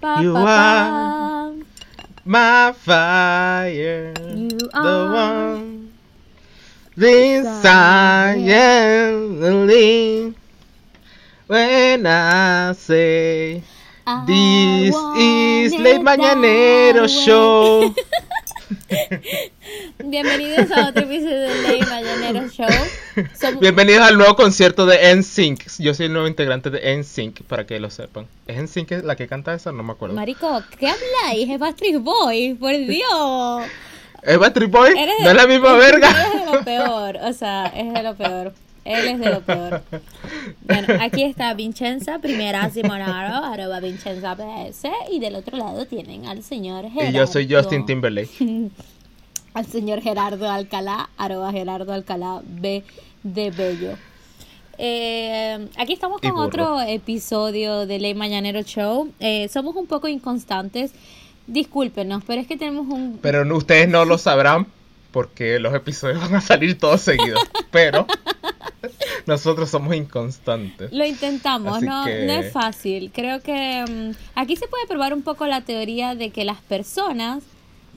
You are my fire. You the one. This I am the lead. When I say this is late mañanero show. Bienvenidos a otro episodio de Ley Mañanero Show. Bienvenidos al nuevo concierto de NSYNC. Yo soy el nuevo integrante de NSYNC, para que lo sepan. ¿Es NSYNC la que canta esa? No me acuerdo. Marico, ¿qué habláis? Es Backstreet Boy, por Dios. ¿Es Backstreet Boy? Eres de- ¿No es la misma verga? es de lo peor, o sea, es de lo peor. Él es de lo peor. Bueno, aquí está Vincenza, primera Simonaro, arroba Vincenza PS, y del otro lado tienen al señor Gerardo. Y yo soy Justin Timberlake. Al señor Gerardo Alcalá, arroba Gerardo Alcalá B de Bello. Eh, aquí estamos con otro episodio de Ley Mañanero Show. Eh, somos un poco inconstantes. Discúlpenos, pero es que tenemos un Pero no- ustedes no lo sabrán porque los episodios van a salir todos seguidos. Pero nosotros somos inconstantes. Lo intentamos, Así no, que- no es fácil. Creo que mm, aquí se puede probar un poco la teoría de que las personas,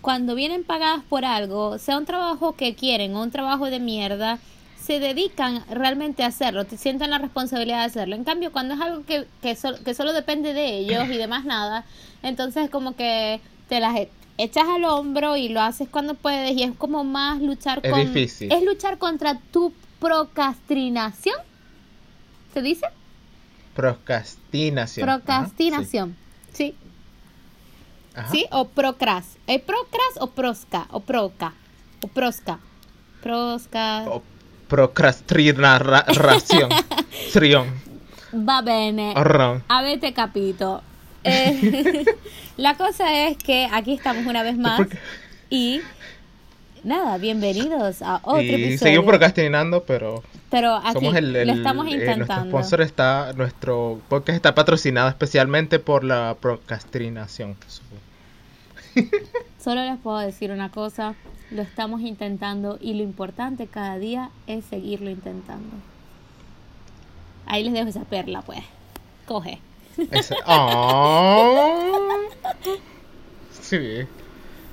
cuando vienen pagadas por algo, sea un trabajo que quieren o un trabajo de mierda, se dedican realmente a hacerlo, te sienten la responsabilidad de hacerlo. En cambio, cuando es algo que, que, sol- que solo depende de ellos y de más nada, entonces como que te las e- echas al hombro y lo haces cuando puedes y es como más luchar Es con... difícil. Es luchar contra tu procrastinación. ¿Se dice? Procrastinación. Ajá, Procrastinación. Sí. sí. Ajá. ¿Sí? O procras. ¿Es procras o prosca? O proca. O prosca. Prosca. O procrastinación. Trión. Va bene. Horror. Avete capito. Eh, la cosa es que aquí estamos una vez más. Y nada, bienvenidos a otro Y episodio. seguimos procrastinando, pero Pero aquí somos el, el- lo estamos eh, nuestro sponsor está, nuestro podcast está patrocinado especialmente por la procrastinación. Solo les puedo decir una cosa, lo estamos intentando y lo importante cada día es seguirlo intentando. Ahí les dejo esa perla, pues. Coge. Oh. Sí.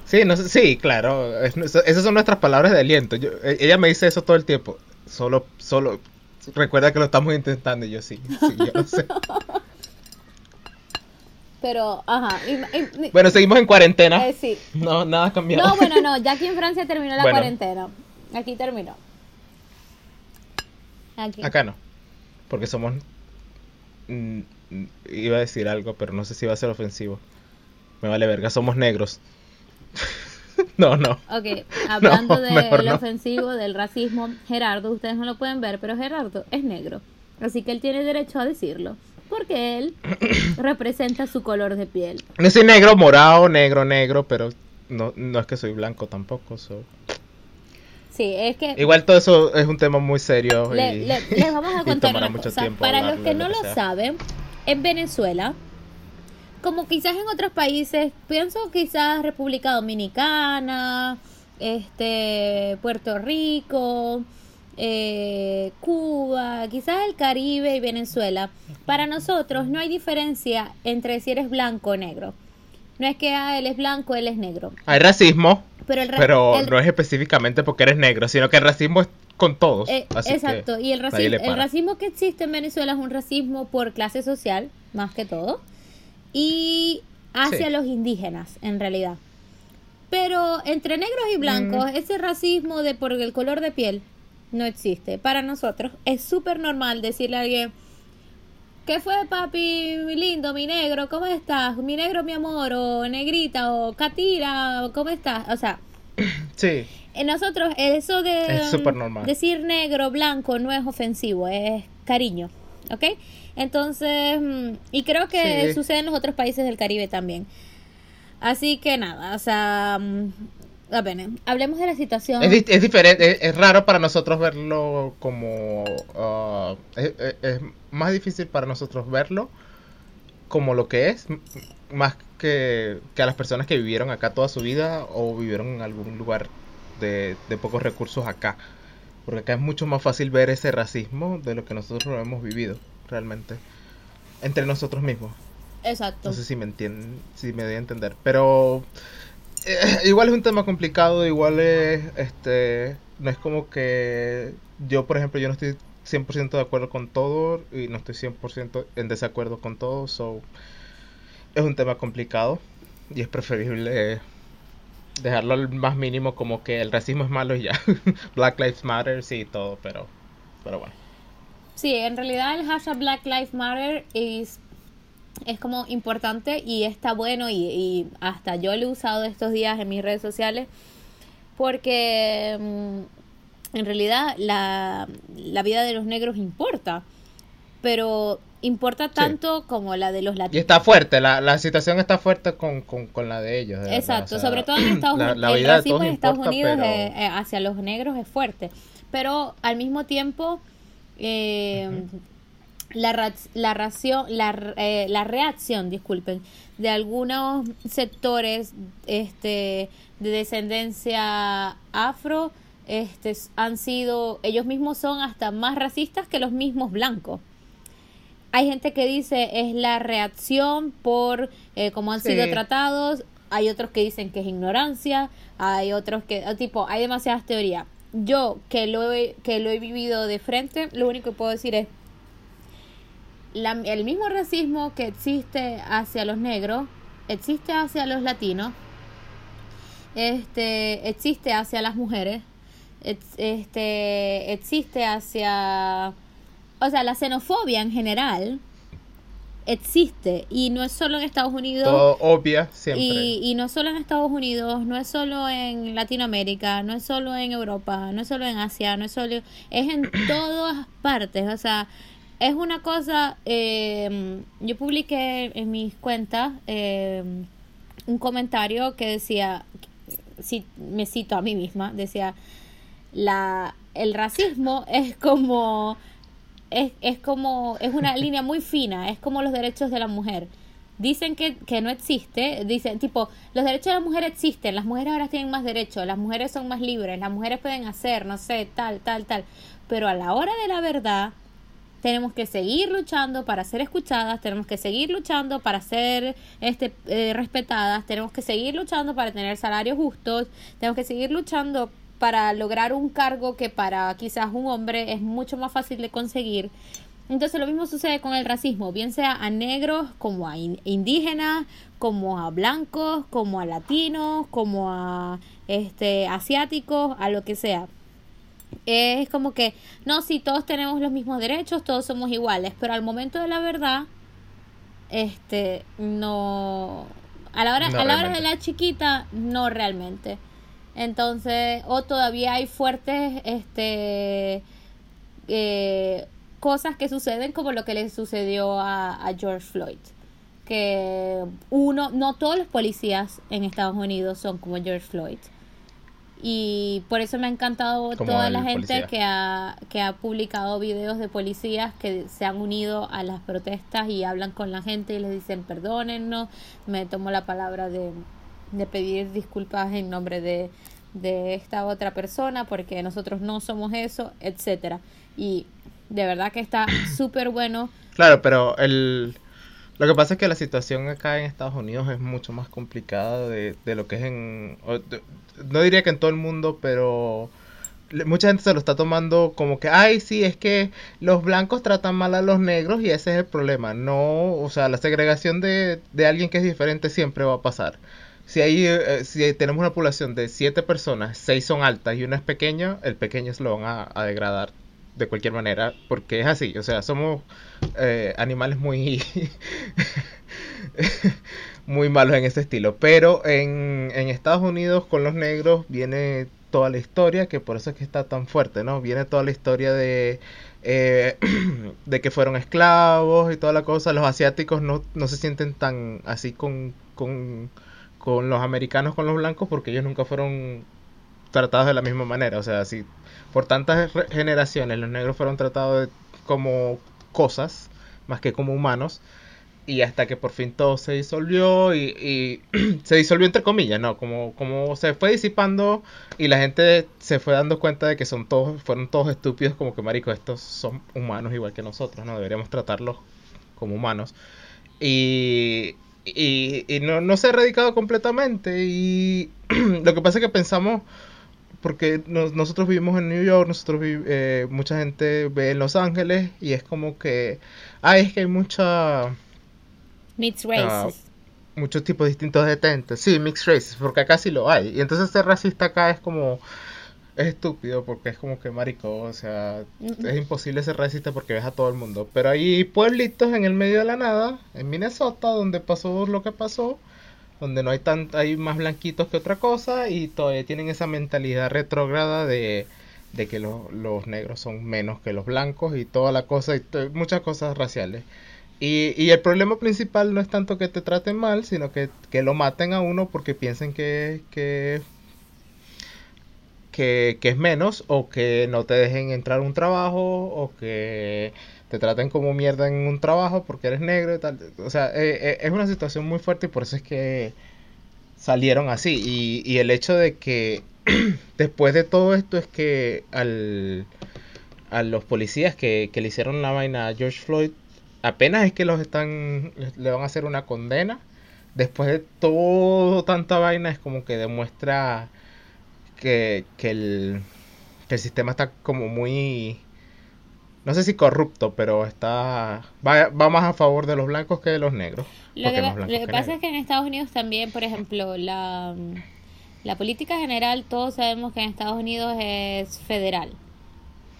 Sí, no sí, claro. es- esas son nuestras palabras de aliento. Yo- e- ella me dice eso todo el tiempo. Solo, solo. Recuerda que lo estamos intentando. Y yo sí, sí, yo lo sé. Pero, ajá. y- Bueno, seguimos en cuarentena. eh, sí. No, nada ha cambiado. No, bueno, no. Ya aquí en Francia terminó la Bueno. cuarentena. Aquí terminó. Aquí. Acá no. Porque somos. mm, iba a decir algo, pero no sé si va a ser ofensivo. Me vale verga, somos negros. no, no. Ok, hablando No, del no. ofensivo, del racismo, Gerardo, ustedes no lo pueden ver, pero Gerardo es negro. Así que él tiene derecho a decirlo. Porque él representa su color de piel. No soy negro, morado, negro, negro, pero no, no es que soy blanco tampoco. so. Sí, es que Igual todo eso es un tema muy serio. le- y, le- les vamos a contar una cosa. Para los que no lo sea. saben, en Venezuela, como quizás en otros países, pienso quizás República Dominicana, este, Puerto Rico, eh, Cuba, quizás el Caribe y Venezuela. Para nosotros no hay diferencia entre si eres blanco o negro. No es que ah, él es blanco, él es negro. Hay racismo, Pero el, ra- pero el- no es específicamente porque eres negro, sino que el racismo es con todos. Eh, exacto, y el le el racismo que existe en Venezuela es un racismo por clase social, más que todo, y hacia Sí. los indígenas, en realidad. Pero entre negros y blancos, Mm. ese racismo de por el color de piel no existe. Para nosotros es súper normal decirle a alguien, ¿qué fue papi, mi lindo, mi negro? ¿Cómo estás? Mi negro, mi amor, o negrita, o catira, ¿cómo estás? O sea, Sí, en nosotros eso de Es decir negro, blanco no es ofensivo, es cariño, ¿ok? Entonces, mm, y creo que Sí. sucede en los otros países del Caribe también. Así que nada, o sea, mm, a ver, hablemos de la situación. Es, di- es diferente, es, es raro para nosotros verlo como... ah, es, más difícil para nosotros verlo como lo que es, más que, que a las personas que vivieron acá toda su vida o vivieron en algún lugar de, de pocos recursos acá. Porque acá es mucho más fácil ver ese racismo de lo que nosotros lo hemos vivido realmente. Entre nosotros mismos. Exacto. No sé si me entienden, si me doy a entender. Pero eh, igual es un tema complicado, igual es, este, no es como que yo, por ejemplo, yo no estoy 100% de acuerdo con todo y no estoy 100% en desacuerdo con todo, so es un tema complicado y es preferible dejarlo al más mínimo como que el racismo es malo y ya. Black Lives Matter, sí, todo, pero, pero bueno. Sí, en realidad el hashtag Black Lives Matter es, es como importante y está bueno y, y hasta yo lo he usado estos días en mis redes sociales porque mm, en realidad la, la vida de los negros importa, pero importa tanto como la de los latinos. Y está fuerte, la, la situación está fuerte con, con, con la de ellos. Exacto, sobre todo en Estados Unidos. el racismo en Estados Unidos hacia los negros es fuerte, pero al mismo tiempo eh, la, la, ración, la, eh, la reacción, disculpen, de algunos sectores este, de descendencia afro este, han sido, ellos mismos son hasta más racistas que los mismos blancos. Hay gente que dice es la reacción por eh, cómo han sido tratados. Hay otros que dicen que es ignorancia. Hay otros que, tipo, hay demasiadas teorías. Yo, que lo he, que lo he vivido de frente, lo único que puedo decir es la, el mismo racismo que existe hacia los negros, existe hacia los latinos, este, existe hacia las mujeres, este, existe hacia o sea, la xenofobia en general existe y no es solo en Estados Unidos. obvia, siempre. Y, y no solo en Estados Unidos, no es solo en Latinoamérica, no es solo en Europa, no es solo en Asia, no es solo. Es en todas partes. O sea, es una cosa. Eh, yo publiqué en mis cuentas eh, un comentario que decía. Si, me cito a mí misma, decía. La, el racismo es como es, es como, es una línea muy fina, es como los derechos de la mujer. Dicen que, que no existe, dicen tipo, los derechos de la mujer existen, las mujeres ahora tienen más derechos, las mujeres son más libres, las mujeres pueden hacer, no sé, tal, tal, tal. Pero a la hora de la verdad, tenemos que seguir luchando para ser escuchadas, tenemos que seguir luchando para ser este, eh, respetadas, tenemos que seguir luchando para tener salarios justos, tenemos que seguir luchando para lograr un cargo que para quizás un hombre es mucho más fácil de conseguir. Entonces lo mismo sucede con el racismo, bien sea a negros como a indígenas, como a blancos, como a latinos, como a este asiáticos, a lo que sea. Es como que, no, si todos tenemos los mismos derechos, todos somos iguales, pero al momento de la verdad, este, no, a la hora, a la hora de la chiquita, no realmente. Entonces, o todavía hay fuertes este, eh, cosas que suceden como lo que le sucedió a, a, George Floyd. Que uno, no todos los policías en Estados Unidos son como George Floyd. Y por eso me ha encantado toda la gente que ha, que ha publicado videos de policías que se han unido a las protestas y hablan con la gente y les dicen perdónennos. Me tomo la palabra de, de pedir disculpas en nombre de, de esta otra persona porque nosotros no somos eso, etcétera. Y de verdad que está súper bueno. Claro, pero el lo que pasa es que la situación acá en Estados Unidos es mucho más complicada de, de lo que es en no diría que en todo el mundo, pero mucha gente se lo está tomando como que, ay, sí, es que los blancos tratan mal a los negros y ese es el problema. No, o sea, la segregación de, de alguien que es diferente siempre va a pasar si, hay, eh, si tenemos una población de siete personas, seis son altas y una es pequeña, el pequeño se lo van a, degradar de cualquier manera, porque es así, o sea, somos eh, animales muy, muy malos en ese estilo. Pero en, en Estados Unidos con los negros viene toda la historia, que por eso es que está tan fuerte, ¿no? Viene toda la historia de, eh, de que fueron esclavos y toda la cosa. Los asiáticos no, no se sienten tan así con, con con los americanos, con los blancos, porque ellos nunca fueron tratados de la misma manera. O sea, si por tantas generaciones los negros fueron tratados como cosas, más que como humanos, y hasta que por fin todo se disolvió y, se disolvió entre comillas, ¿no? Como, como se fue disipando y la gente se fue dando cuenta de que son todos, fueron todos estúpidos, como que marico, estos son humanos igual que nosotros, ¿no? Deberíamos tratarlos como humanos. Y, y, y no, no se ha erradicado completamente. Y lo que pasa es que pensamos, porque nos- nosotros vivimos en New York, nosotros vi- eh, mucha gente ve en Los Ángeles y es como que, ah, es que hay mucha, Mixed ah, races. muchos tipos distintos de tentes. Sí, mixed races, porque acá sí lo hay. Y entonces ser racista acá es como, es estúpido porque es como que marico, o sea, es imposible ser racista porque ves a todo el mundo. Pero hay pueblitos en el medio de la nada, en Minnesota, donde pasó lo que pasó, donde no hay tan, hay más blanquitos que otra cosa y todavía tienen esa mentalidad retrógrada de, de que los, los negros son menos que los blancos y toda la cosa, y muchas cosas raciales. Y, y el problema principal no es tanto que te traten mal, sino que, que lo maten a uno porque piensen que, que que, que es menos o que no te dejen entrar un trabajo o que te traten como mierda en un trabajo porque eres negro y tal. O sea, eh, eh, es una situación muy fuerte y por eso es que salieron así. Y, y el hecho de que después de todo esto es que al, a los policías que, que le hicieron la vaina a George Floyd, apenas es que los están, le- le van a hacer una condena. Después de todo tanta vaina es como que demuestra que, que el, que el sistema está como muy, no sé si corrupto, pero está va, va más a favor de los blancos que de los negros. Lo que, lo pasa es que en Estados Unidos también, por ejemplo, la, la política general, todos sabemos que en Estados Unidos es federal.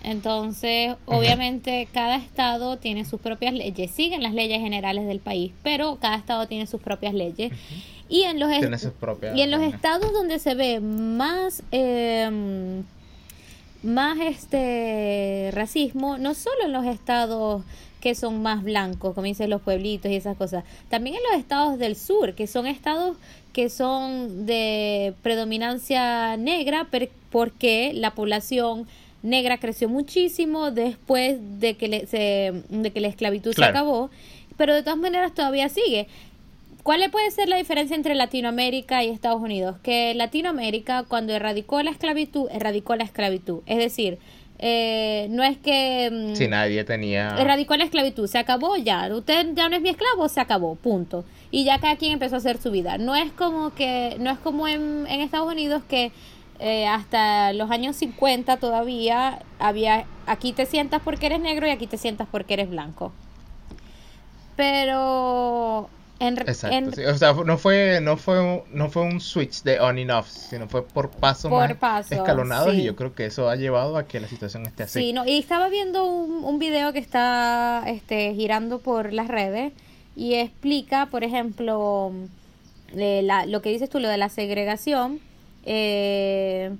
Entonces, obviamente, cada estado tiene sus propias leyes, siguen las leyes generales del país, pero cada estado tiene sus propias leyes. Y en los, Tiene sus propias y en los estados donde se ve más em, más este racismo, no solo en los estados que son más blancos, como dicen los pueblitos y esas cosas, también en los estados del sur, que son estados que son de predominancia negra, porque la población negra creció muchísimo después de que, le- se- de que la esclavitud Claro. se acabó, pero de todas maneras todavía sigue. ¿Cuál le puede ser la diferencia entre Latinoamérica y Estados Unidos? Que Latinoamérica, cuando erradicó la esclavitud, erradicó la esclavitud. Es decir, eh, no es que... mm, Si nadie tenía... Erradicó la esclavitud, se acabó ya. Usted ya no es mi esclavo, se acabó, punto. Y ya cada quien empezó a hacer su vida. No es como que, no es como en, en Estados Unidos que eh, hasta los años 50 todavía había, aquí te sientas porque eres negro y aquí te sientas porque eres blanco. Pero en, Exacto, en- sí, O sea, no fue, no fue, un- no fue un switch de on and off, sino fue por pasos Por más pasos, escalonados sí. y yo creo que eso ha llevado a que la situación esté así. Sí, no, y estaba viendo un, un video que está este, girando por las redes y explica, por ejemplo, eh, la- lo que dices tú, lo de la segregación, eh,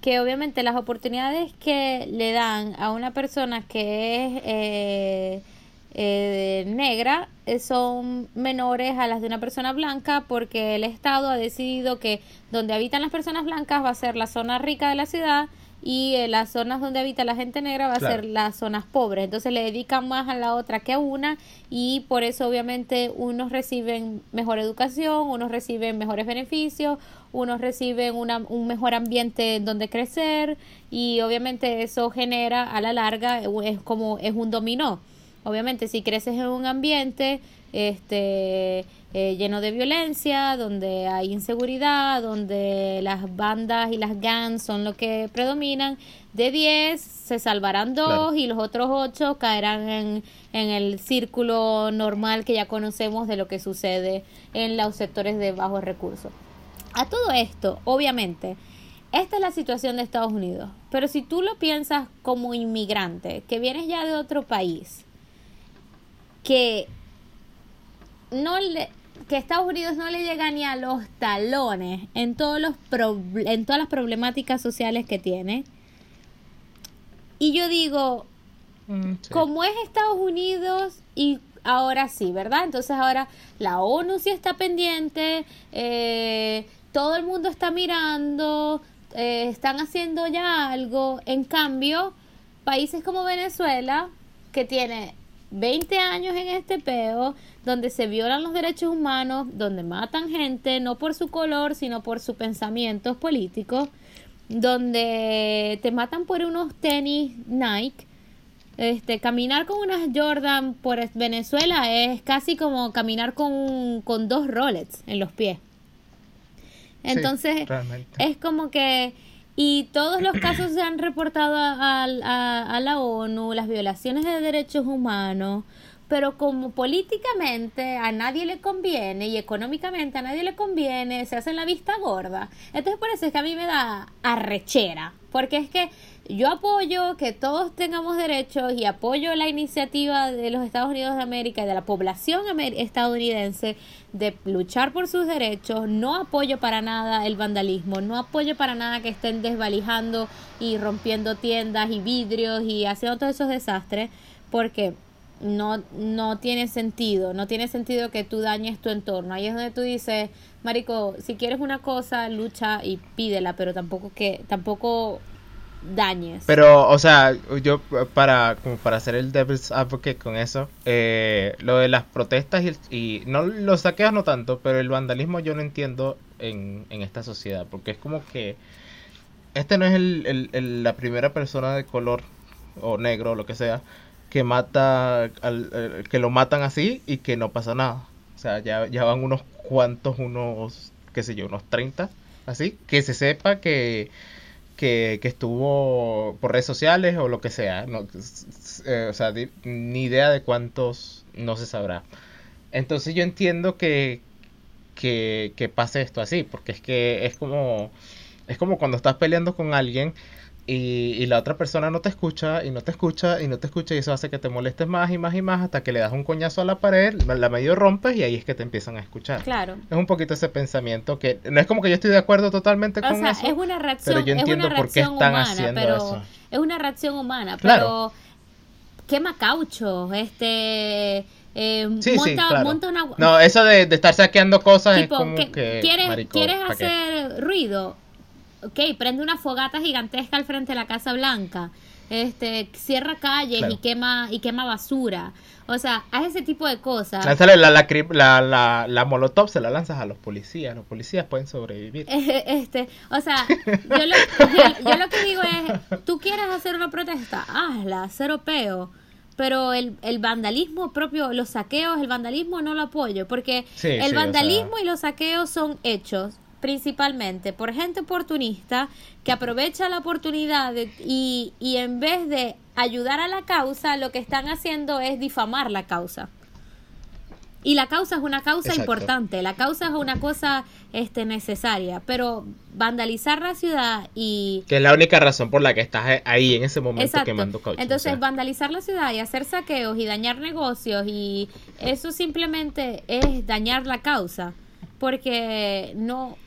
que obviamente las oportunidades que le dan a una persona que es eh, eh, negra eh, son menores a las de una persona blanca porque el Estado ha decidido que donde habitan las personas blancas va a ser la zona rica de la ciudad y eh, las zonas donde habita la gente negra va a Claro. ser las zonas pobres. Entonces le dedican más a la otra que a una y por eso obviamente unos reciben mejor educación, unos reciben mejores beneficios, unos reciben una, un mejor ambiente en donde crecer y obviamente eso genera a la larga eh, es como es un dominó. Obviamente si creces en un ambiente este eh, lleno de violencia, donde hay inseguridad, donde las bandas y las gangs son lo que predominan, de 10 se salvarán dos Claro. y los otros 8 caerán en, en el círculo normal que ya conocemos de lo que sucede en los sectores de bajos recursos. A todo esto, obviamente, esta es la situación de Estados Unidos, pero si tú lo piensas como inmigrante, que vienes ya de otro país, que no le que Estados Unidos no le llega ni a los talones en todos los prob- en todas las problemáticas sociales que tiene. Y yo digo, Mm, sí. como es Estados Unidos y ahora sí, ¿verdad? Entonces ahora la ONU sí está pendiente, eh, todo el mundo está mirando, eh, están haciendo ya algo. En cambio, países como Venezuela, que tiene 20 años en este peo, donde se violan los derechos humanos, donde matan gente, no por su color, sino por sus pensamientos políticos, donde te matan por unos tenis Nike, Este, caminar con unas Jordan por Venezuela es casi como caminar con, con dos Rolex en los pies. Entonces, es como que y todos los casos se han reportado a, la ONU, las violaciones de derechos humanos, pero como políticamente a nadie le conviene y económicamente a nadie le conviene, se hacen la vista gorda. Entonces por eso es que a mí me da arrechera, porque es que yo apoyo que todos tengamos derechos y apoyo la iniciativa de los Estados Unidos de América y de la población estadounidense de luchar por sus derechos. No apoyo para nada el vandalismo, no apoyo para nada que estén desvalijando y rompiendo tiendas y vidrios y haciendo todos esos desastres, porque no, no tiene sentido, no tiene sentido que tú dañes tu entorno. Ahí es donde tú dices, Marico, si quieres una cosa, lucha y pídela, pero tampoco que, tampoco dañes. Pero, o sea, yo para, como para hacer el devil's advocate con eso, eh, lo de las protestas y, no los saqueos no tanto, pero el vandalismo yo no entiendo en, en esta sociedad, porque es como que este no es el, la primera persona de color o negro o lo que sea que mata al, que lo matan así y que no pasa nada. O sea, ya, ya van unos cuantos, unos, qué sé yo, unos 30, así, que se sepa que que, estuvo por redes sociales o lo que sea. No, eh, o sea, ni idea de cuántos no se sabrá. Entonces yo entiendo que, que, que pase esto así, porque es que es como, es como cuando estás peleando con alguien y, la otra persona no te escucha y no te escucha y no te escucha y eso hace que te molestes más y más y más hasta que le das un coñazo a la pared, la medio rompes y ahí es que te empiezan a escuchar. Claro. Es un poquito ese pensamiento que no es como que yo estoy de acuerdo totalmente con eso. es una reacción, pero yo entiendo por qué están humana, haciendo pero eso. Es una reacción humana, pero quema caucho, este eh, monta, una... No, eso de, estar saqueando cosas es como que... ¿Quieres, ¿quieres hacer ruido? Ok, prende una fogata gigantesca al frente de la Casa Blanca, este, cierra calles y quema y quema basura. O sea, haz ese tipo de cosas. Lánzale la, la, la, la, molotov, se la lanzas a los policías. Los policías pueden sobrevivir. Este, o sea, yo lo, yo, lo que digo es, tú quieres hacer una protesta, hazla, cero peo pero el, el, vandalismo propio, los saqueos, el vandalismo no lo apoyo, porque el vandalismo y los saqueos son hechos principalmente por gente oportunista que aprovecha la oportunidad y, y en vez de ayudar a la causa, lo que están haciendo es difamar la causa. Y la causa es una causa importante, la causa es una cosa este, necesaria, pero vandalizar la ciudad y... Que es la única razón por la que estás ahí en ese momento quemando caucho. Entonces, vandalizar la ciudad y hacer saqueos y dañar negocios y eso simplemente es dañar la causa, porque no,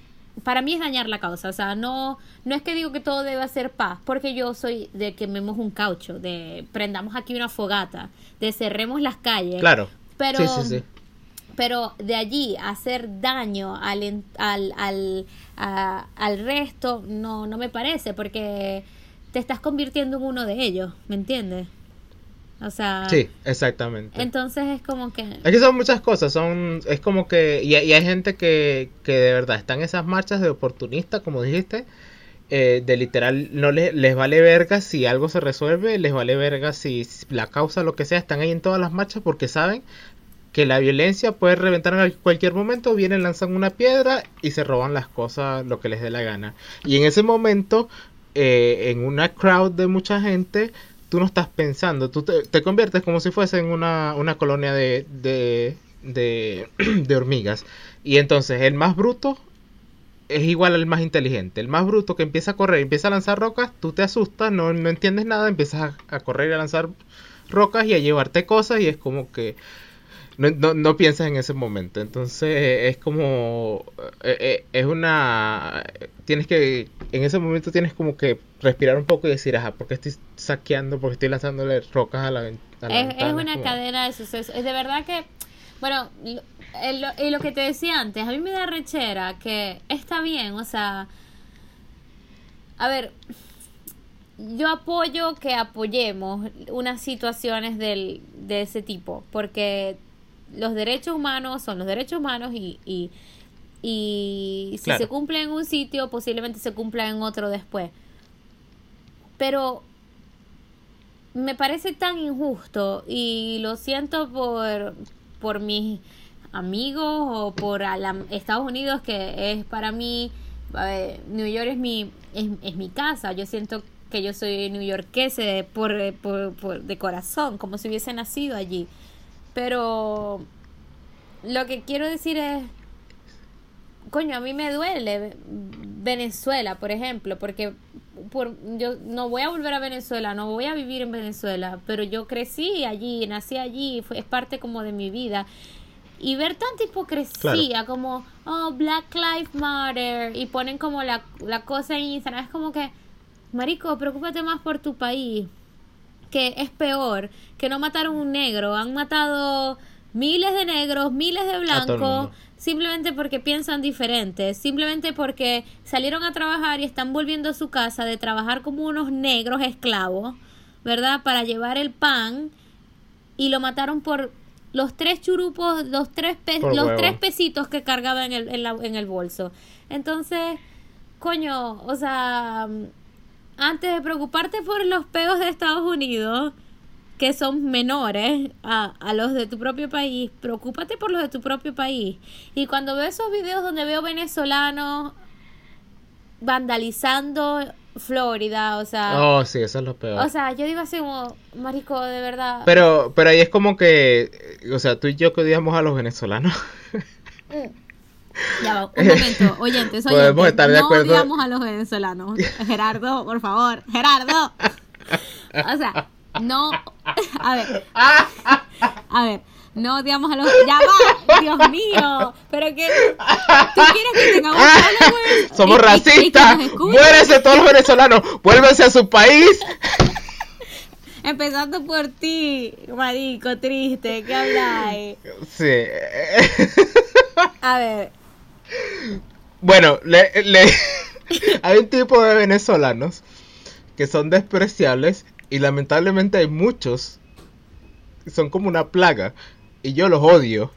para mí es dañar la causa, o sea, no, no es que digo que todo debe ser paz, porque yo soy de quememos un caucho, de prendamos aquí una fogata, de cerremos las calles. Claro. Pero, pero de allí hacer daño al, al, al, al resto no, no me parece, porque te estás convirtiendo en uno de ellos, ¿me entiendes? O sea. Sí, exactamente. Entonces es como que. Es que son muchas cosas. Son. Es como que. Y, hay gente que, que de verdad están en esas marchas de oportunista, como dijiste. Eh, de literal, no les, les vale verga si algo se resuelve, les vale verga si, la causa, lo que sea, están ahí en todas las marchas porque saben que la violencia puede reventar en cualquier momento, vienen, lanzan una piedra y se roban las cosas, lo que les dé la gana. Y en ese momento, eh, en una crowd de mucha gente, tú no estás pensando, tú te, conviertes como si fuese en una, una colonia de, de, de, hormigas. Y entonces el más bruto es igual al más inteligente. El más bruto que empieza a correr, empieza a lanzar rocas, tú te asustas, no, no entiendes nada, empiezas a, a correr y a lanzar rocas y a llevarte cosas y es como que no, no, no, piensas en ese momento. Entonces es como, eh, eh, es una, tienes que, en ese momento tienes como que respirar un poco y decir, ajá, ¿por qué estoy saqueando? ¿Por qué estoy lanzándole rocas a la, ventana? es, una cadena de sucesos. Es de verdad que, bueno, y lo que te decía antes, a mí me da rechera que está bien, o sea, a ver, yo apoyo que apoyemos unas situaciones del, de ese tipo, porque los derechos humanos son los derechos humanos y, y, y si se cumple en un sitio, posiblemente se cumpla en otro después. Pero me parece tan injusto y lo siento por, por mis amigos o por Estados Unidos que es para mí, New York es mi, es, mi casa, yo siento que yo soy newyorkese por, por, por, de corazón, como si hubiese nacido allí. Pero lo que quiero decir es, coño, a mí me duele Venezuela, por ejemplo, porque por, yo no voy a volver a Venezuela, no voy a vivir en Venezuela, pero yo crecí allí, nací allí, fue, es parte como de mi vida. Y ver tanta hipocresía como, oh, Black Lives Matter, y ponen como la, la cosa en Instagram, es como que, Marico, preocúpate más por tu país, que es peor, que no mataron un negro, han matado miles de negros, miles de blancos, simplemente porque piensan diferente, simplemente porque salieron a trabajar y están volviendo a su casa de trabajar como unos negros esclavos, ¿verdad? Para llevar el pan y lo mataron por los tres churupos, los tres, los tres pesitos que cargaba en el, en el bolso. Entonces, coño, o sea, antes de preocuparte por los peos de Estados Unidos, que son menores a, a, los de tu propio país, preocúpate por los de tu propio país. Y cuando veo esos videos donde veo venezolanos vandalizando Florida, o sea... Oh, sí, eso es lo peor. O sea, yo digo así como, marico, de verdad... Pero, pero ahí es como que, o sea, tú y yo que odiamos a los venezolanos. Ya va, un momento, oyentes, Podemos estar de acuerdo. no odiamos a los venezolanos. Gerardo, por favor, Gerardo. O sea, no, a ver. A ver, no odiamos a los. ¡Ya va! ¡Dios mío! Pero que. ¿Tú quieres que tengamos followers? ¡Somos racistas! ¡Muérense todos los venezolanos! ¡Vuélvense a su país! Empezando por ti, marico, triste, ¿qué habláis? Sí. A ver. Bueno, le, hay un tipo de venezolanos que son despreciables y lamentablemente hay muchos. Son como una plaga. Y yo los odio.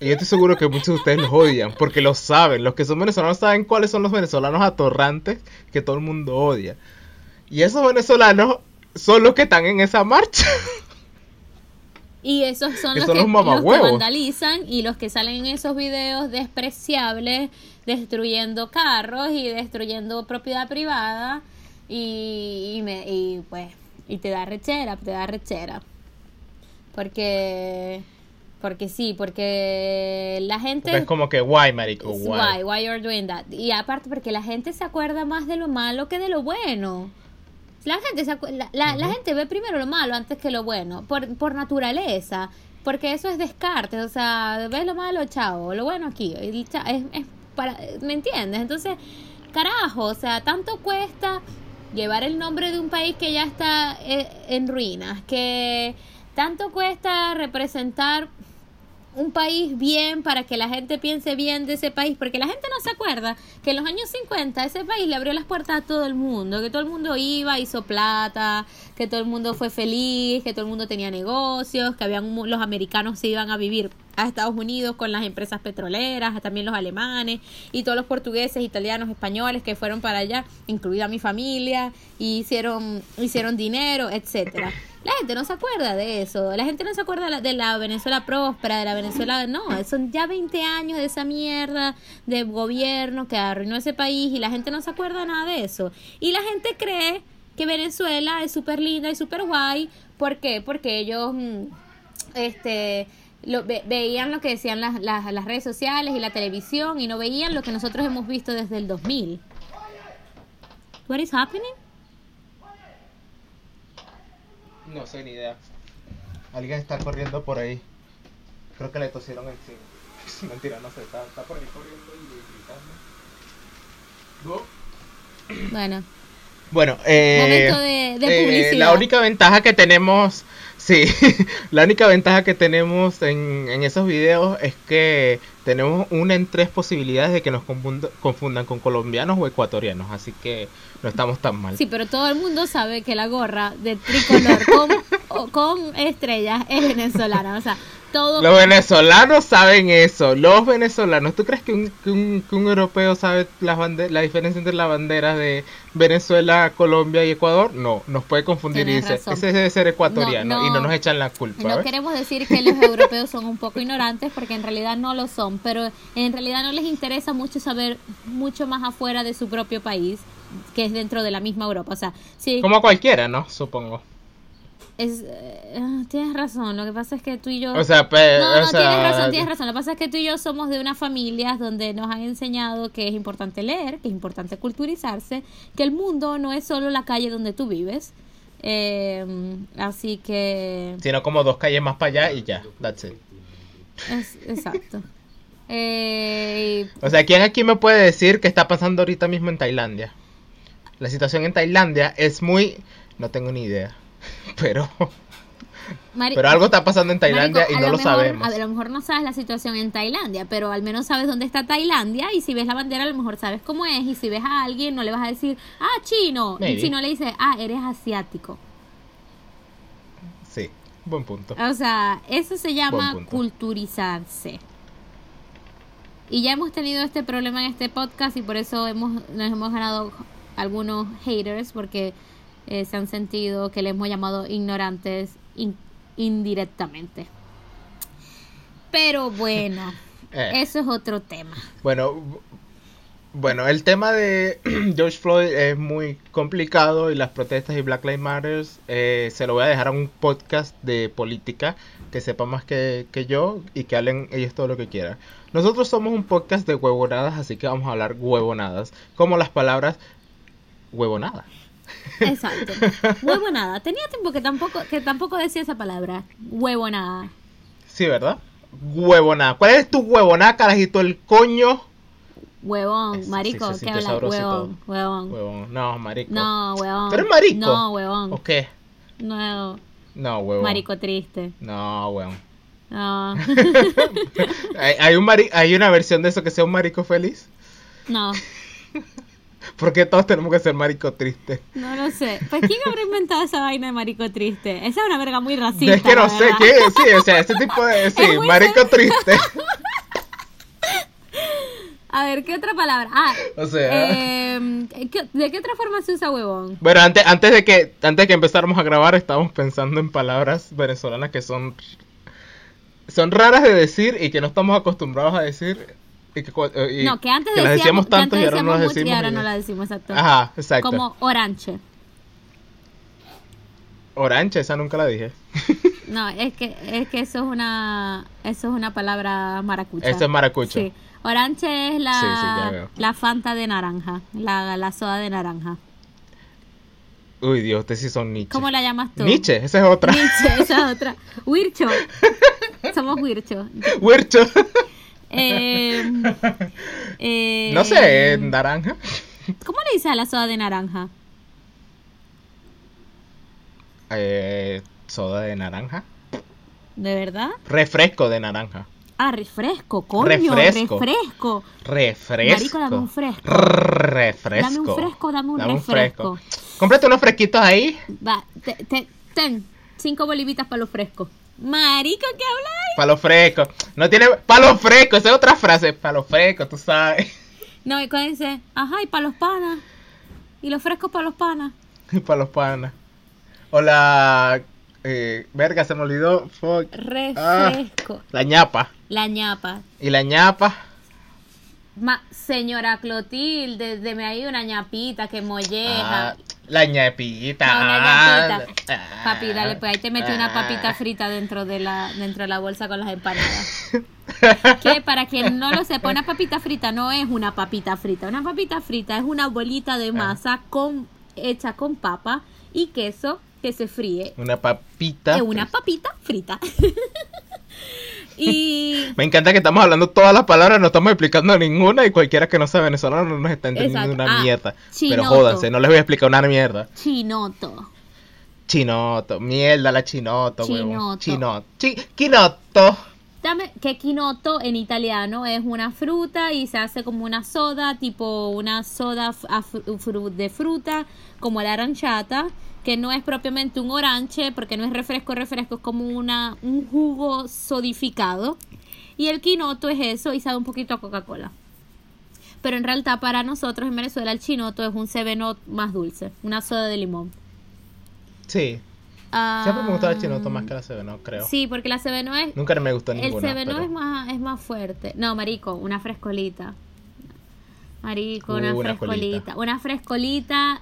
Y yo estoy seguro que muchos de ustedes los odian. Porque lo saben. Los que son venezolanos saben cuáles son los venezolanos atorrantes que todo el mundo odia. Y esos venezolanos son los que están en esa marcha. Y esos son, los, que, los, que, vandalizan y los que salen en esos videos despreciables, destruyendo carros y destruyendo propiedad privada y, me, y pues, y te da rechera, te da rechera. Porque, porque sí, porque la gente... es como que, why, marico, why? Why, why you're doing that. Y aparte porque la gente se acuerda más de lo malo que de lo bueno. La gente, se la, la, gente ve primero lo malo antes que lo bueno, por, por naturaleza. Porque eso es descarte, o sea, ves lo malo, chao, lo bueno aquí. Es, es para, ¿Me entiendes? Entonces, carajo, o sea, tanto cuesta llevar el nombre de un país que ya está eh, en ruinas, que tanto cuesta representar un país bien para que la gente piense bien de ese país, porque la gente no se acuerda que en los años 50 ese país le abrió las puertas a todo el mundo, que todo el mundo iba, hizo plata, que todo el mundo fue feliz, que todo el mundo tenía negocios, que habían los americanos se iban a vivir a Estados Unidos con las empresas petroleras, también los alemanes y todos los portugueses, italianos, españoles que fueron para allá, incluida mi familia, y hicieron hicieron dinero, etcétera. La gente no se acuerda de eso. La gente no se acuerda de la Venezuela próspera, de la Venezuela. No, son ya 20 años de esa mierda de gobierno que arruinó ese país y la gente no se acuerda nada de eso. Y la gente cree que Venezuela es súper linda y súper guay. ¿Por qué? Porque ellos. Mm, este lo, veían lo que decían las, las, redes sociales y la televisión y no veían lo que nosotros hemos visto desde el 2000. What is happening? No sé ni idea. Alguien está corriendo por ahí. Creo que le tosieron encima. Mentira, no sé, está, está por ahí corriendo y gritando. Bueno. Bueno, eh, eh, la única ventaja que tenemos, sí, la única ventaja que tenemos en, en esos videos es que tenemos una en tres posibilidades de que nos confundan con colombianos o ecuatorianos, así que no estamos tan mal. Sí, pero todo el mundo sabe que la gorra de tricolor con, con estrellas es venezolana. O sea, todo. Los venezolanos saben eso. Los venezolanos. ¿Tú crees que un, que un, que un europeo sabe las bande- la diferencia entre las banderas de Venezuela, Colombia y Ecuador? No, nos puede confundir y Tienes dice, razón. ese debe ser ecuatoriano No, y no no. nos echan la culpa. No ¿ves? queremos decir que los europeos son un poco ignorantes porque en realidad no lo son, pero en realidad no les interesa mucho saber mucho más afuera de su propio país, que es dentro de la misma Europa. O sea, sí, Como cualquiera, ¿no? Supongo. Es, eh, tienes razón. Lo que pasa es que tú y yo. O sea, pe- no, no, o sea, tienes razón, tienes razón. Lo que pasa es que tú y yo somos de unas familias donde nos han enseñado que es importante leer, que es importante culturizarse, que el mundo no es solo la calle donde tú vives. Eh, así que Sino como dos calles más para allá y ya. That's it. Es, exacto. Eh, O sea, ¿quién aquí me puede decir qué está pasando ahorita mismo en Tailandia? La situación en Tailandia es muy... No tengo ni idea. Pero, Mari- pero algo está pasando en Tailandia Marico, y a no lo mejor- sabemos. A lo mejor no sabes la situación en Tailandia, pero al menos sabes dónde está Tailandia y si ves la bandera a lo mejor sabes cómo es y si ves a alguien no le vas a decir, ah, chino, Maybe. si no le dices, ah, eres asiático. Sí, buen punto. O sea, eso se llama culturizarse. Y ya hemos tenido este problema en este podcast y por eso hemos, nos hemos ganado algunos haters porque eh, se han sentido que le hemos llamado ignorantes in- indirectamente. Pero bueno, Eh. eso es otro tema. Bueno, bu- bueno, el tema de George Floyd es muy complicado y las protestas y Black Lives Matter eh, se lo voy a dejar a un podcast de política que sepa más que, que yo y que hablen ellos todo lo que quieran. Nosotros somos un podcast de huevonadas, así que vamos a hablar huevonadas, como las palabras huevonada. Exacto. Huevonada. Tenía tiempo que tampoco, que tampoco decía esa palabra. Huevonada. Sí, ¿verdad? Huevonada. ¿Cuál es tu huevonada, carajito? El coño. Huevón, Sí, marico, se ¿qué sintió habla? sabroso y Huevón, huevón. Huevón. No, marico. No, huevón. ¿Tú eres marico? No, huevón. ¿O qué? No, No, huevón. marico triste. No, huevón. No, ¿Hay, hay un mari- ¿Hay una versión de eso que sea un marico feliz? no, Porque todos tenemos que ser marico triste. no lo sé. Pues ¿quién habrá inventado esa vaina de marico triste? Esa es una verga muy racista. es que no sé qué sí, o sea, ese tipo de... Sí, marico triste. A ver, ¿qué otra palabra? Ah, O sea... eh, ¿qué- ¿de qué otra forma se usa huevón? Bueno, antes, antes de que antes de que empezáramos a grabar estábamos pensando en palabras venezolanas que son son raras de decir y que no estamos acostumbrados a decir y que, eh, y No, que antes las decíamos, decíamos que tanto antes y ahora no decíamos las mucho y decimos. ahora no la decimos, exacto. Ajá, exacto. Como oranche. Orange, esa nunca la dije. No, es que es que eso es una eso es una palabra maracucha. Eso es maracucho. Sí. Orange es la Sí, sí, la Fanta de naranja, la, la soda de naranja. Uy, Dios, ustedes sí son Nietzsche. ¿Cómo la llamas tú? Nietzsche, esa es otra. Nietzsche, esa es otra. Wircho. Somos Wircho. Huercho. Eh, eh, no sé, naranja. ¿Cómo le dices a la soda de naranja? Eh, soda de naranja. ¿De verdad? Refresco de naranja. Ah, refresco, coño, Refresco. refresco. Refresco. Marico, dame un fresco. Refresco. Dame un fresco, dame un refresco. Cómprate unos fresquitos ahí. Va, te, te- ten, cinco bolivitas para los frescos. Marico, ¿qué habláis? Palo fresco. No tiene. Palo fresco, esa es otra frase. Palo fresco, tú sabes. No, y cuídense, ajá, y para los panas. Y los frescos para los panas. Para los panas. Hola. Eh, verga, se me olvidó. Fuck. Ah, Refresco. la ñapa. La ñapa. Y la ñapa. Ma, señora Clotilde, deme ahí una ñapita que molleja. Ah, la ñapita. No, una Ah, ñapita. ah, Papi, dale, pues ahí te metí una ah. papita frita dentro de la dentro de la bolsa con las empanadas. Que para quien no lo sepa, una papita frita no es una papita frita. Una papita frita es una bolita Ah. de masa con hecha con papa y queso que se fríe. Una papita. Es una papita frita. y Me encanta que estamos hablando todas las palabras, no estamos explicando ninguna y cualquiera que no sea venezolano no nos está entendiendo Exacto. una Ah, mierda. Pero jódanse, no les voy a explicar una mierda. chinoto. Chinoto, mierda la chinoto. Chinoto. Chinoto. Chi- quinoto. dame que quinoto en italiano es una fruta y se hace como una soda, tipo una soda de fruta, como la aranciata, que no es propiamente un orange, porque no es refresco, refresco, es como una, un jugo sodificado. Y el quinoto es eso y sabe un poquito a Coca-Cola. Pero en realidad para nosotros en Venezuela el chinoto es un Seven más dulce, una soda de limón. Sí. Siempre me gustaba el chinoto más que la Seveno, creo. Sí, porque la Seveno es Nunca me gustó el ninguna. Seveno pero- es más es más fuerte. No, marico, una frescolita. Marico, una, Uh, una frescolita. colita. Una frescolita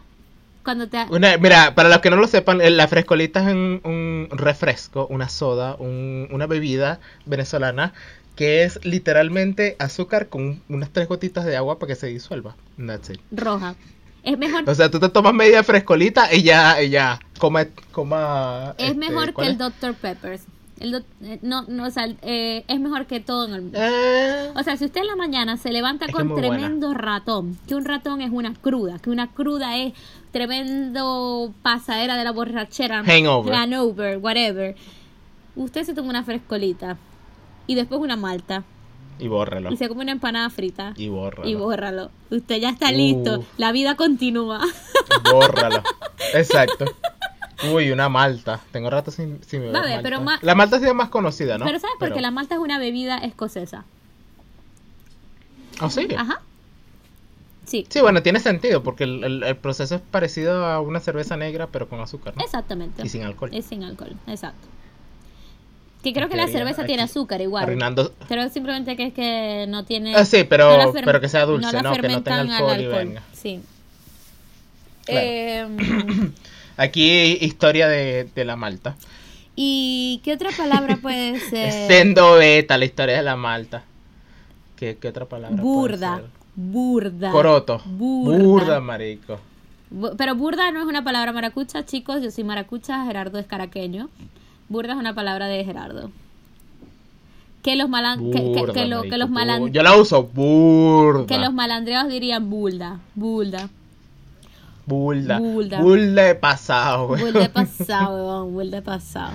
cuando te Una- mira, para los que no lo sepan, la frescolita es un, un refresco, una soda, un- una bebida venezolana que es literalmente azúcar con unas tres gotitas de agua para que se disuelva. That's it. roja. Es mejor O sea, tú te tomas media frescolita y ya, y ya, coma, coma. es este, mejor que ¿cuál el es? Dr Peppers. El eh, no, no, o sea, eh, es mejor que todo en el mundo. Eh, O sea, si usted en la mañana se levanta con buena. tremendo ratón, que un ratón es una cruda, que una cruda es tremendo pasadera de la borrachera, Hangover. hangover, whatever. Usted se toma una frescolita y después una malta y bórralo. y se come una empanada frita Y bórralo. y bórralo. Usted ya está Uh. listo, la vida continúa. Bórralo. Exacto. Uy, una malta. Tengo rato sin, sin beber ver, malta. pero ma- La malta es más conocida, ¿no? Pero ¿sabes por qué? La malta es una bebida escocesa. ¿Ah, sí? Ajá. Sí, Sí, bueno, tiene sentido porque el, el- el proceso es parecido a una cerveza negra, pero con azúcar, ¿no? exactamente. Y sin alcohol. Es sin alcohol, exacto. Que creo que la cerveza tiene azúcar igual. Arruinando. Pero simplemente que es que no tiene. Ah, sí, pero, no fer- pero que sea dulce, la ¿no? Que no tenga fermentan al alcohol y venga. Sí. Claro. Em, Aquí historia de, de la malta. ¿Y qué otra palabra puede ser? Sendo beta, la historia de la malta. ¿Qué, qué otra palabra? puede burda. ser? Burda. Coroto. Burda. Burda, marico. Pero burda no es una palabra maracucha, chicos. Yo soy maracucha, Gerardo es caraqueño. Burda es una palabra de Gerardo. Que los, malan que, que- Burda, que lo- que marico, los malan- Yo la uso, burda. que los malandreados dirían bulda. Bulda. Bulda. Bulda. Bulda de pasado. Bulda de pasado, weón, bulda de pasado.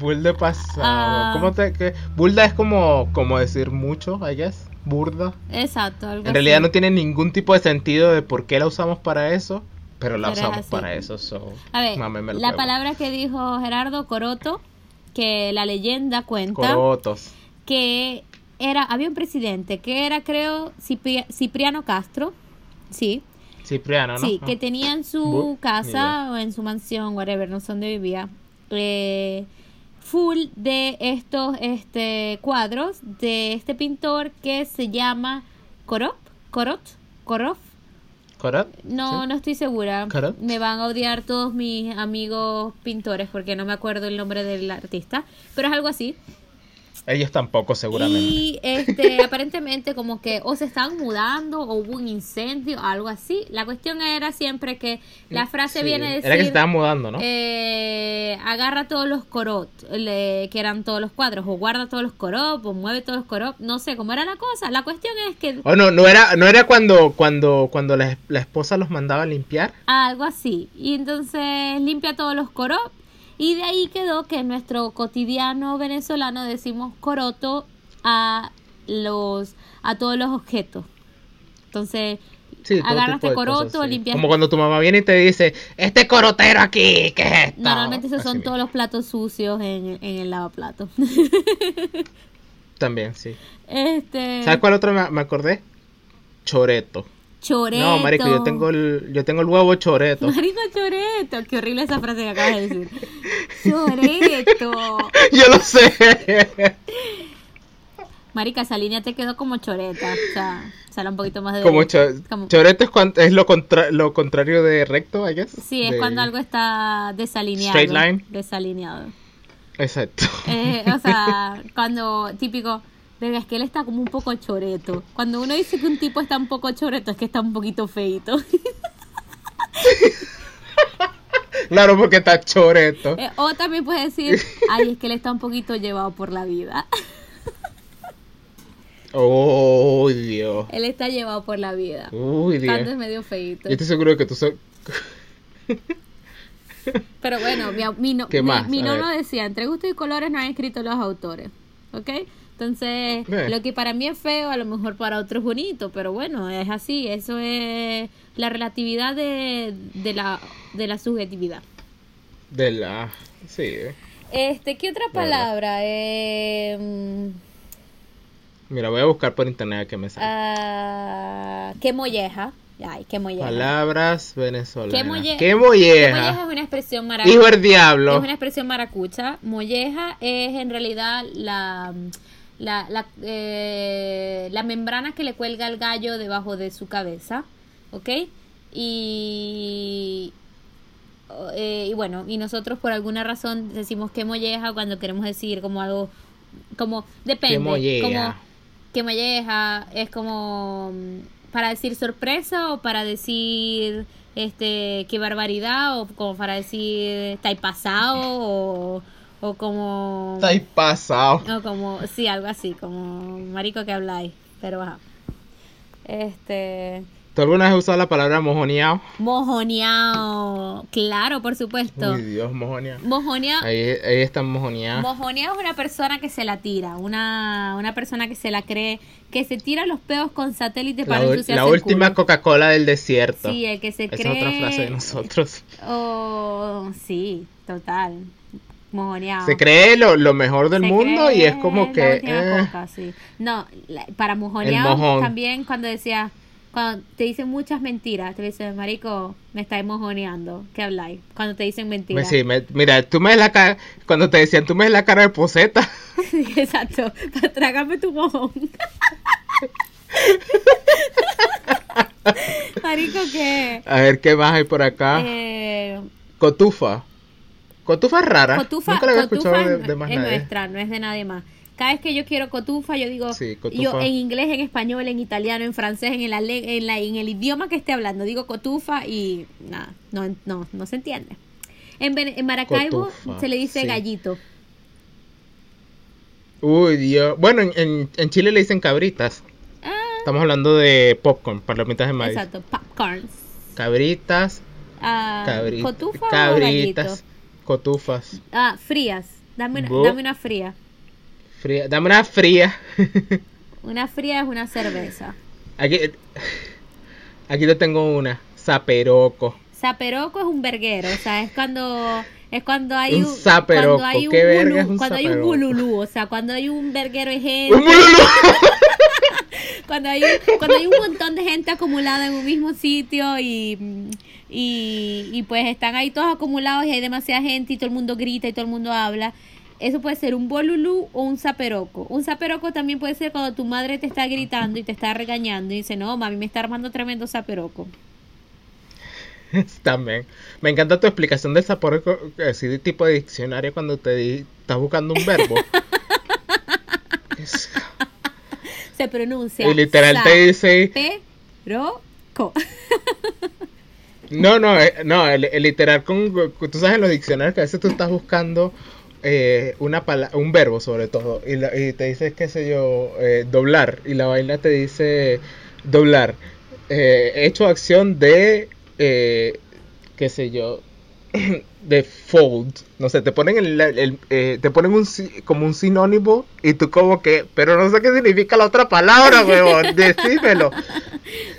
Bulda de pasado. Ah. ¿Cómo te qué? Bulda es como, como decir mucho, I guess. Burda. Exacto, algo En realidad así. no tiene ningún tipo de sentido de por qué la usamos para eso, pero la Pero usamos para eso. So, A ver, la palabra que dijo Gerardo Coroto, que la leyenda cuenta Corotos. que era, había un presidente que era, creo, Cipri- Cipriano Castro, sí, Cipriano, ¿no? sí, Ah. que tenía en su Bu- casa o en su mansión, whatever, no sé dónde vivía, eh, full de estos este, cuadros de este pintor que se llama Corot, Corot, Corot, Corot. no, Sí. no estoy segura. Me van a odiar todos mis amigos pintores porque no me acuerdo el nombre del artista, pero es algo así. Ellos tampoco, seguramente. Y este, aparentemente como que o se estaban mudando o hubo un incendio, algo así. La cuestión era siempre que la frase Sí. viene decir... Era que se estaban mudando, ¿no? eh, agarra todos los corot, le- que eran todos los cuadros, o guarda todos los corot, o mueve todos los corot, no sé cómo era la cosa. La cuestión es que O no, no era, no era cuando, cuando, cuando la, la esposa los mandaba a limpiar. Algo así. Y entonces limpia todos los corop. Y de ahí quedó que en nuestro cotidiano venezolano decimos coroto a los a todos los objetos. Entonces, Sí, todo agarras tipo de coroto, cosas, sí. limpias. Como cuando tu mamá viene y te dice, este corotero aquí, ¿qué es esto? Normalmente esos Así son mismo. todos los platos sucios en, en el lavaplato. También, sí. este ¿Sabes cuál otro me, me acordé? Choreto. Choreto. No, marico, yo tengo el, yo tengo el huevo choreto. Marico choreto. Qué horrible esa frase que acabas de decir. Choreto. yo lo sé. Marica, esa línea te quedó como choreta. O sea, sale un poquito más de. Como, cho- como- choreto es, cuan- es lo, contra- lo contrario de recto, I guess. Sí, es De- cuando algo está desalineado. Straight line. Desalineado. Exacto. Eh, o sea, cuando típico, verga, es que él está como un poco choreto. Cuando uno dice que un tipo está un poco choreto, es que está un poquito feito. Claro, porque está choreto. Eh, o también puedes decir, ay, es que él está un poquito llevado por la vida. Oh, Dios. él está llevado por la vida. Uy, Dios. Cuando es medio feito. Yo estoy seguro de que tú sos... Pero bueno, mi, mi, no- ¿Qué mi- mi nono decía, entre gusto y colores no han escrito los autores. ¿Ok? Entonces, Eh. lo que para mí es feo, a lo mejor para otro es bonito, pero bueno, es así, eso es la relatividad de, de la, de la subjetividad. De la... Sí. Este, ¿qué otra palabra? Eh, Mira, voy a buscar por internet a que me sale. ah, ¿Qué molleja? Ay, qué molleja. Palabras venezolanas. ¿Qué molle- ¿Qué ¿Qué molleja? molleja es una expresión maracucha? Hijo del Es diablo. una expresión maracucha. Molleja es en realidad la, la, la, eh, la membrana que le cuelga al gallo debajo de su cabeza. ¿Ok? Y, eh, y bueno, y nosotros por alguna razón decimos que molleja cuando queremos decir como algo, como depende. ¿Qué molleja? Como, que molleja es como mm, para decir sorpresa o para decir este qué barbaridad o como para decir está pasado o, o como Está ahí pasado. o como sí algo así como marico que habláis pero ajá este ¿Tú alguna vez has usado la palabra mojoneado? mojoneado claro por supuesto Uy, Dios, mojoneado. mojoneado Ahí, ahí está mojoneado. Mojoneado es una persona que se la tira, una, una persona que se la cree, que se tira los peos con satélite La, para ensuciarse la última. Coca-Cola del desierto. Sí, el que se Esa cree. es otra frase de nosotros. Oh, sí, total. Mojoneado. Se cree lo, lo mejor del Se mundo y es como que... eh, coca, sí. No, la- para mojoneado también cuando decía, cuando te dicen muchas mentiras, te dicen, marico, me estáis mojoneando, ¿qué habláis? Cuando te dicen me- mentiras. sí, me- mira, tú me ves la cara... Cuando te decían, tú me ves la cara de poseta. Sí, exacto, trágame tu mojón. Marico, que A ver, ¿qué más hay por acá? eh, Cotufa. Cotufa es rara. cotufa, Nunca la había cotufa escuchado de, de más es nadie. nuestra, no es de nadie más. Cada vez que yo quiero cotufa, yo digo, Sí, cotufa. yo en inglés, en español, en italiano, en francés, en, le- en, la, en el idioma que esté hablando, digo cotufa y nada, no, no, no se entiende. En, Maracaibo Cotufa, se le dice sí. gallito. Uy, Dios. Bueno, en, en, en Chile le dicen cabritas. Ah, Estamos hablando de popcorn, palomitas de maíz. exacto, popcorns. Cabritas, Ah, cabri- ¿Cotufa o gallito? Cotufas. Ah, frías. Dame una, dame una fría. Fría. Dame una fría. Una fría es una cerveza. aquí, aquí te tengo una. Zaperoco. Zaperoco es un verguero, o sea, es cuando es cuando hay Un un, cuando hay un ¿qué verga bulú- es un cuando hay un bululú, o sea, cuando hay un verguero de gente, ¡Un bululú! cuando hay cuando hay un montón de gente acumulada en un mismo sitio y, y y pues están ahí todos acumulados y hay demasiada gente y todo el mundo grita y todo el mundo habla. Eso puede ser un bolulú o un zaperoco. Un zaperoco también puede ser cuando tu madre te está gritando y te está regañando y dice, no, mami, me está armando tremendo zaperoco. También. Me encanta tu explicación del zaperoco, así de tipo de diccionario cuando te di- estás buscando un verbo. Se pronuncia. y literal te dice... Zaperoco. No, no, eh, no, el, el literal con, con- tú sabes en los diccionarios que a veces tú estás buscando eh, una pala- un verbo sobre todo y, la- y te dice qué sé yo eh, doblar y la vaina te dice doblar eh, hecho acción de qué sé yo de fold no sé te ponen el, el- eh, te ponen un como un sinónimo y tú como que pero no sé qué significa la otra palabra huevón decímelo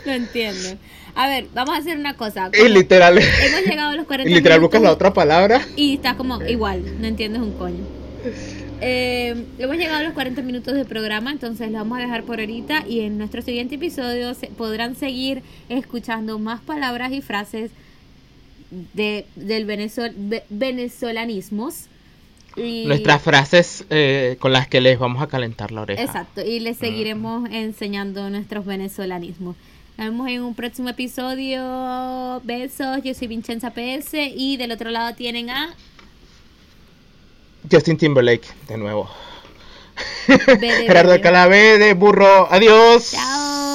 Lo entiendo. A ver, vamos a hacer una cosa. y literal Hemos llegado a los 40 y literal buscas la otra palabra Y está como igual, no entiendes un coño. Eh, hemos llegado a los 40 minutos del programa, entonces lo vamos a dejar por ahorita y en nuestro siguiente episodio se- podrán seguir escuchando más palabras y frases de, del venezol, ve- venezolanismos. Y, Nuestras frases eh, con las que les vamos a calentar la oreja. Exacto, y les seguiremos enseñando nuestros venezolanismos. Nos vemos en un próximo episodio. Besos, yo soy Vincenza PS y del otro lado tienen a Justin Timberlake, de nuevo. Gerardo. Calabé de Burro. Adiós. Chao.